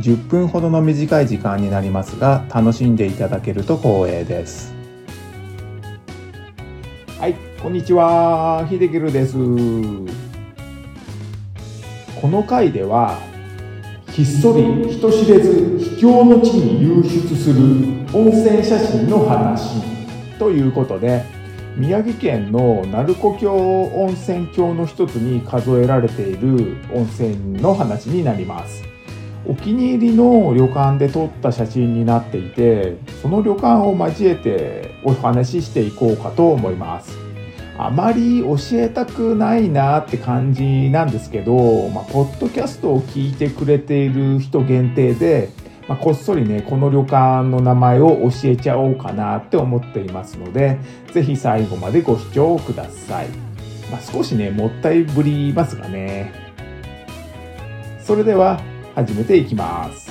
10分ほどの短い時間になりますが楽しんでいただけると光栄です。はいこんにちは。ひできるです。この回ではひっそり人知れず秘境の地に流出する温泉写真の話ということで宮城県の鳴子峡温泉郷の一つに数えられている温泉の話になります。お気に入りの旅館で撮った写真になっていてその旅館を交えてお話ししていこうかと思います。あまり教えたくないなって感じなんですけど、まあ、ポッドキャストを聞いてくれている人限定で、まあ、こっそりねこの旅館の名前を教えちゃおうかなって思っていますので是非最後までご視聴ください、まあ、少しねもったいぶりますがね。それでは始めていきます。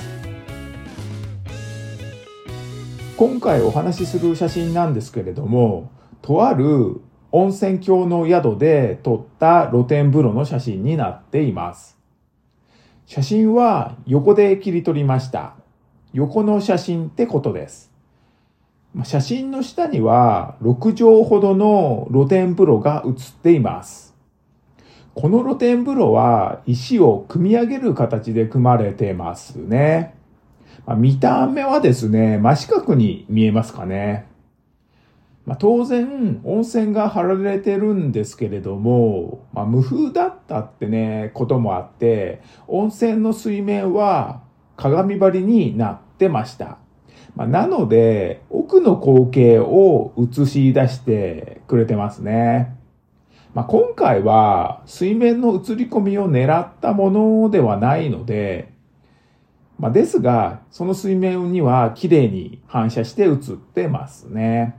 今回お話しする写真なんですけれどもとある温泉郷の宿で撮った露天風呂の写真になっています。写真は横で切り取りました。横の写真ってことです。写真の下には6畳ほどの露天風呂が写っています。この露天風呂は石を組み上げる形で組まれてますね。まあ、見た目はですね、真四角に見えますかね。まあ、当然、温泉が張られてるんですけれども、まあ、無風だったってね、こともあって、温泉の水面は鏡張りになってました。ま、なので、奥の光景を映し出してくれてますね。まあ、今回は水面の映り込みを狙ったものではないので、まあ、ですが、その水面には綺麗に反射して映ってますね。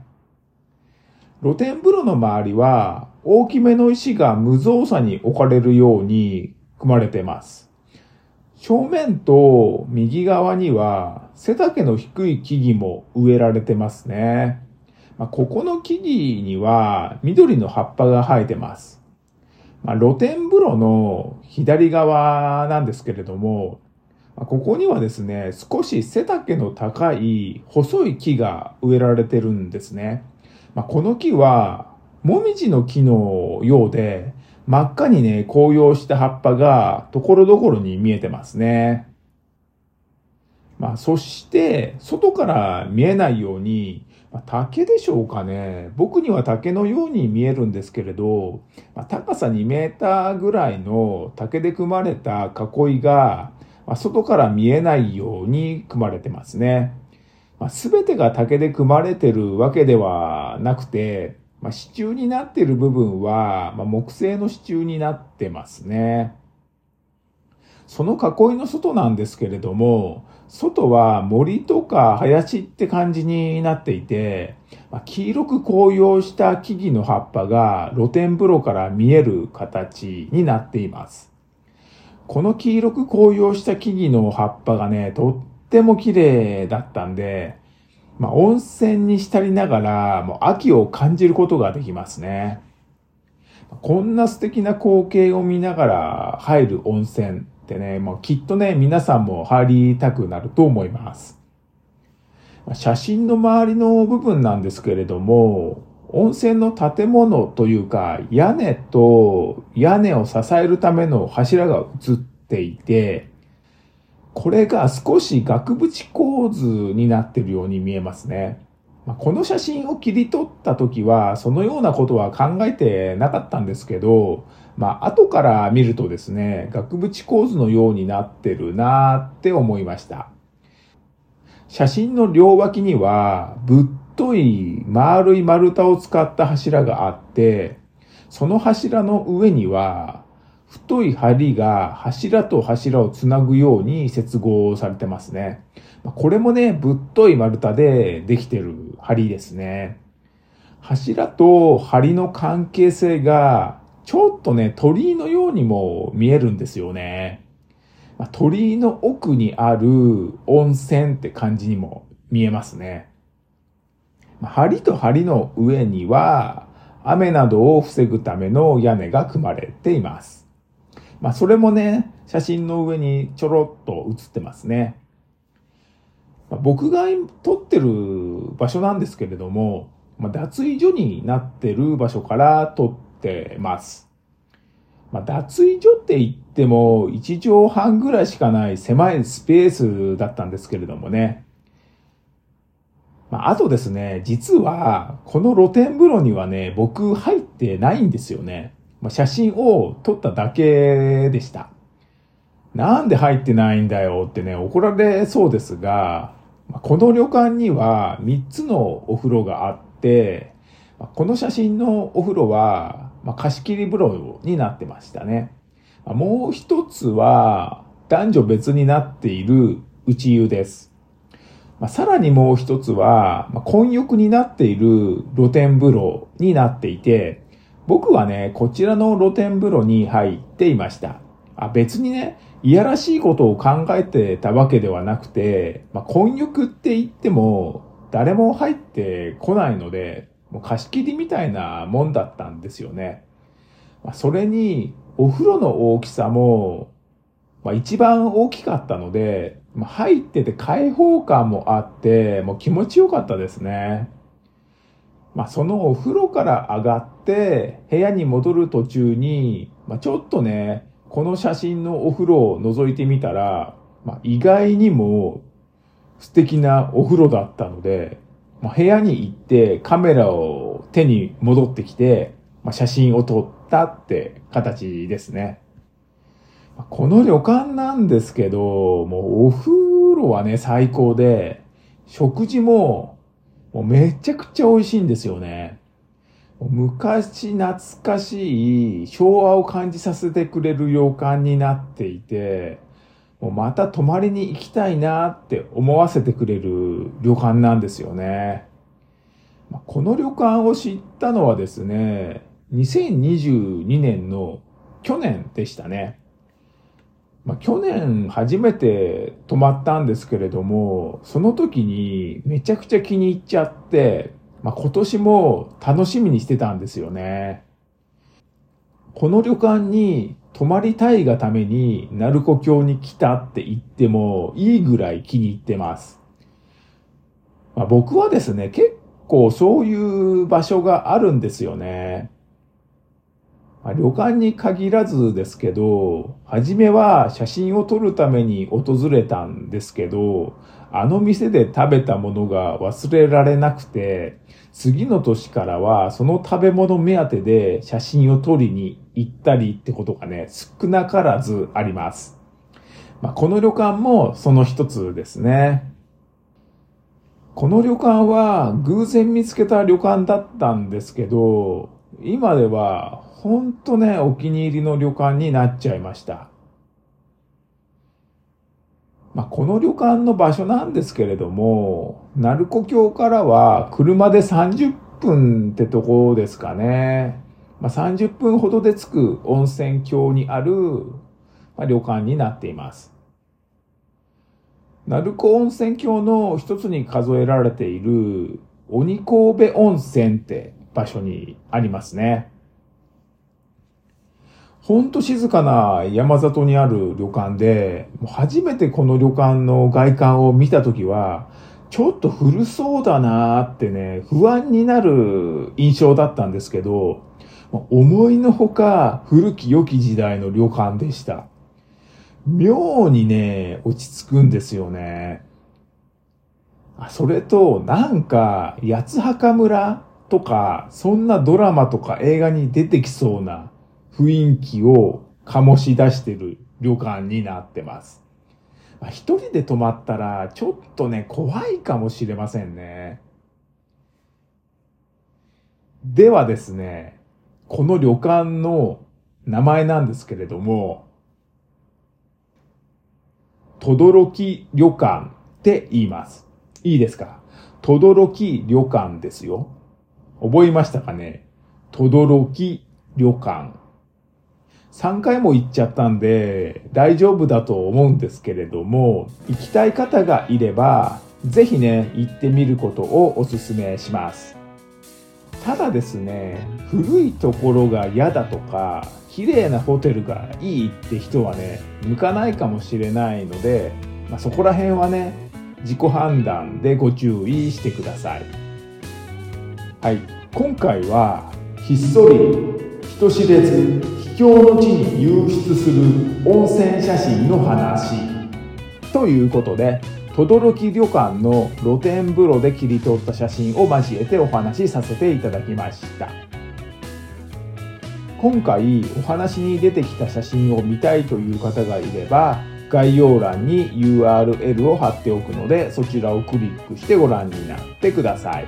露天風呂の周りは大きめの石が無造作に置かれるように組まれてます。正面と右側には背丈の低い木々も植えられてますね。まあ、ここの木々には緑の葉っぱが生えてます。まあ、露天風呂の左側なんですけれども、まあ、ここにはですね、少し背丈の高い細い木が植えられてるんですね。まあ、この木は、もみじの木のようで、真っ赤にね、紅葉した葉っぱがところどころに見えてますね。まあ、そして、外から見えないように、まあ、竹でしょうかね。僕には竹のように見えるんですけれど、まあ、高さ2メーターぐらいの竹で組まれた囲いが、まあ、外から見えないように組まれてますね。まあ、全てが竹で組まれてるわけではなくて、ま、支柱になっている部分は、ま、木製の支柱になってますね。その囲いの外なんですけれども、外は森とか林って感じになっていて、ま黄色く紅葉した木々の葉っぱが露天風呂から見える形になっています。この黄色く紅葉した木々の葉っぱがね、とっても綺麗だったんで、まあ、温泉に浸りながら、もう秋を感じることができますね。こんな素敵な光景を見ながら入る温泉ってね、もうきっとね、皆さんも入りたくなると思います。写真の周りの部分なんですけれども、温泉の建物というか、屋根と屋根を支えるための柱が映っていて、これが少し額縁構図になってるように見えますね。この写真を切り取った時は、そのようなことは考えてなかったんですけど、まあ、後から見るとですね、額縁構図のようになってるなーって思いました。写真の両脇には、ぶっとい丸い丸太を使った柱があって、その柱の上には、太い梁が柱と柱をつなぐように接合されてますね。これもね、ぶっとい丸太でできてる梁ですね。柱と梁の関係性が、ちょっとね、鳥居のようにも見えるんですよね。まあ、鳥居の奥にある温泉って感じにも見えますね。まあ、梁と梁の上には、雨などを防ぐための屋根が組まれています。まあ、それもね、写真の上にちょろっと写ってますね。まあ、僕が撮ってる場所なんですけれども、まあ、脱衣所になってる場所から撮ってます。まあ、脱衣所って言っても1畳半ぐらいしかない狭いスペースだったんですけれどもね。まあ、あとですね、実はこの露天風呂にはね、僕入ってないんですよね。まあ、写真を撮っただけでした。なんで入ってないんだよってね、怒られそうですが、この旅館には3つのお風呂があって、この写真のお風呂は貸し切り風呂になってましたね。もう一つは男女別になっている内湯です。さらにもう一つは混浴になっている露天風呂になっていて、僕はね、こちらの露天風呂に入っていました。あ別にね、いやらしいことを考えてたわけではなくて、まあ、混浴って言っても、誰も入ってこないので、もう貸し切りみたいなもんだったんですよね。まあ、それに、お風呂の大きさも、まあ、一番大きかったので、まあ、入ってて開放感もあって、もう気持ちよかったですね。まあ、そのお風呂から上がって部屋に戻る途中に、まあ、ちょっとね、この写真のお風呂を覗いてみたら、まあ、意外にも素敵なお風呂だったので、まあ、部屋に行ってカメラを手に戻ってきて、まあ、写真を撮ったって形ですね。この旅館なんですけど、もうお風呂はね、最高で、食事ももうめちゃくちゃ美味しいんですよね。昔懐かしい昭和を感じさせてくれる洋館になっていて、もうまた泊まりに行きたいなって思わせてくれる旅館なんですよね。この旅館を知ったのはですね、2022年の去年でしたね。まあ、去年初めて泊まったんですけれども、その時にめちゃくちゃ気に入っちゃって、まあ、今年も楽しみにしてたんですよね。この旅館に泊まりたいがために鳴子峡に来たって言ってもいいぐらい気に入ってます。まあ、僕はですね、結構そういう場所があるんですよね。まあ、旅館に限らずですけど、初めは写真を撮るために訪れたんですけど、あの店で食べたものが忘れられなくて、次の年からはその食べ物目当てで写真を撮りに行ったりってことがね、少なからずあります。まあ、この旅館もその一つですね。この旅館は偶然見つけた旅館だったんですけど、今ではほんとね、お気に入りの旅館になっちゃいました。まあ、この旅館の場所なんですけれども、鳴子峡からは車で30分ってとこですかね。まあ、30分ほどで着く温泉郷にある、まあ、旅館になっています。鳴子温泉郷の一つに数えられている鬼神戸温泉って場所にありますね。ほんと静かな山里にある旅館で、初めてこの旅館の外観を見たときは、ちょっと古そうだなーってね、不安になる印象だったんですけど、思いのほか古き良き時代の旅館でした。妙にね、落ち着くんですよね。それと、なんか、八幡村とか、そんなドラマとか映画に出てきそうな雰囲気を醸し出してる旅館になってます。まあ、一人で泊まったらちょっとね、怖いかもしれませんね。ではですね、この旅館の名前なんですけれども、とどろき旅館って言います。いいですか？とどろき旅館ですよ。覚えましたかね？とどろき旅館。3回も行っちゃったんで大丈夫だと思うんですけれども、行きたい方がいれば、ぜひね、行ってみることをお勧めします。ただですね、古いところが嫌だとか、綺麗なホテルがいいって人はね、向かないかもしれないので、まあ、そこら辺はね、自己判断でご注意してください。はい、今回はひっそり人知れず境の地に流出する温泉写真の話。ということで轟旅館の露天風呂で切り取った写真を交えてお話しさせていただきました。今回お話に出てきた写真を見たいという方がいれば概要欄に URL を貼っておくのでそちらをクリックしてご覧になってください。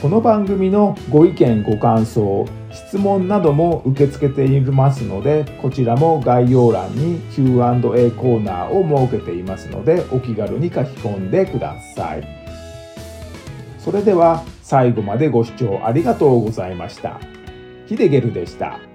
この番組のご意見ご感想質問なども受け付けていますのでこちらも概要欄に Q&A コーナーを設けていますのでお気軽に書き込んでくださいそれでは最後までご視聴ありがとうございましたヒデゲルでした。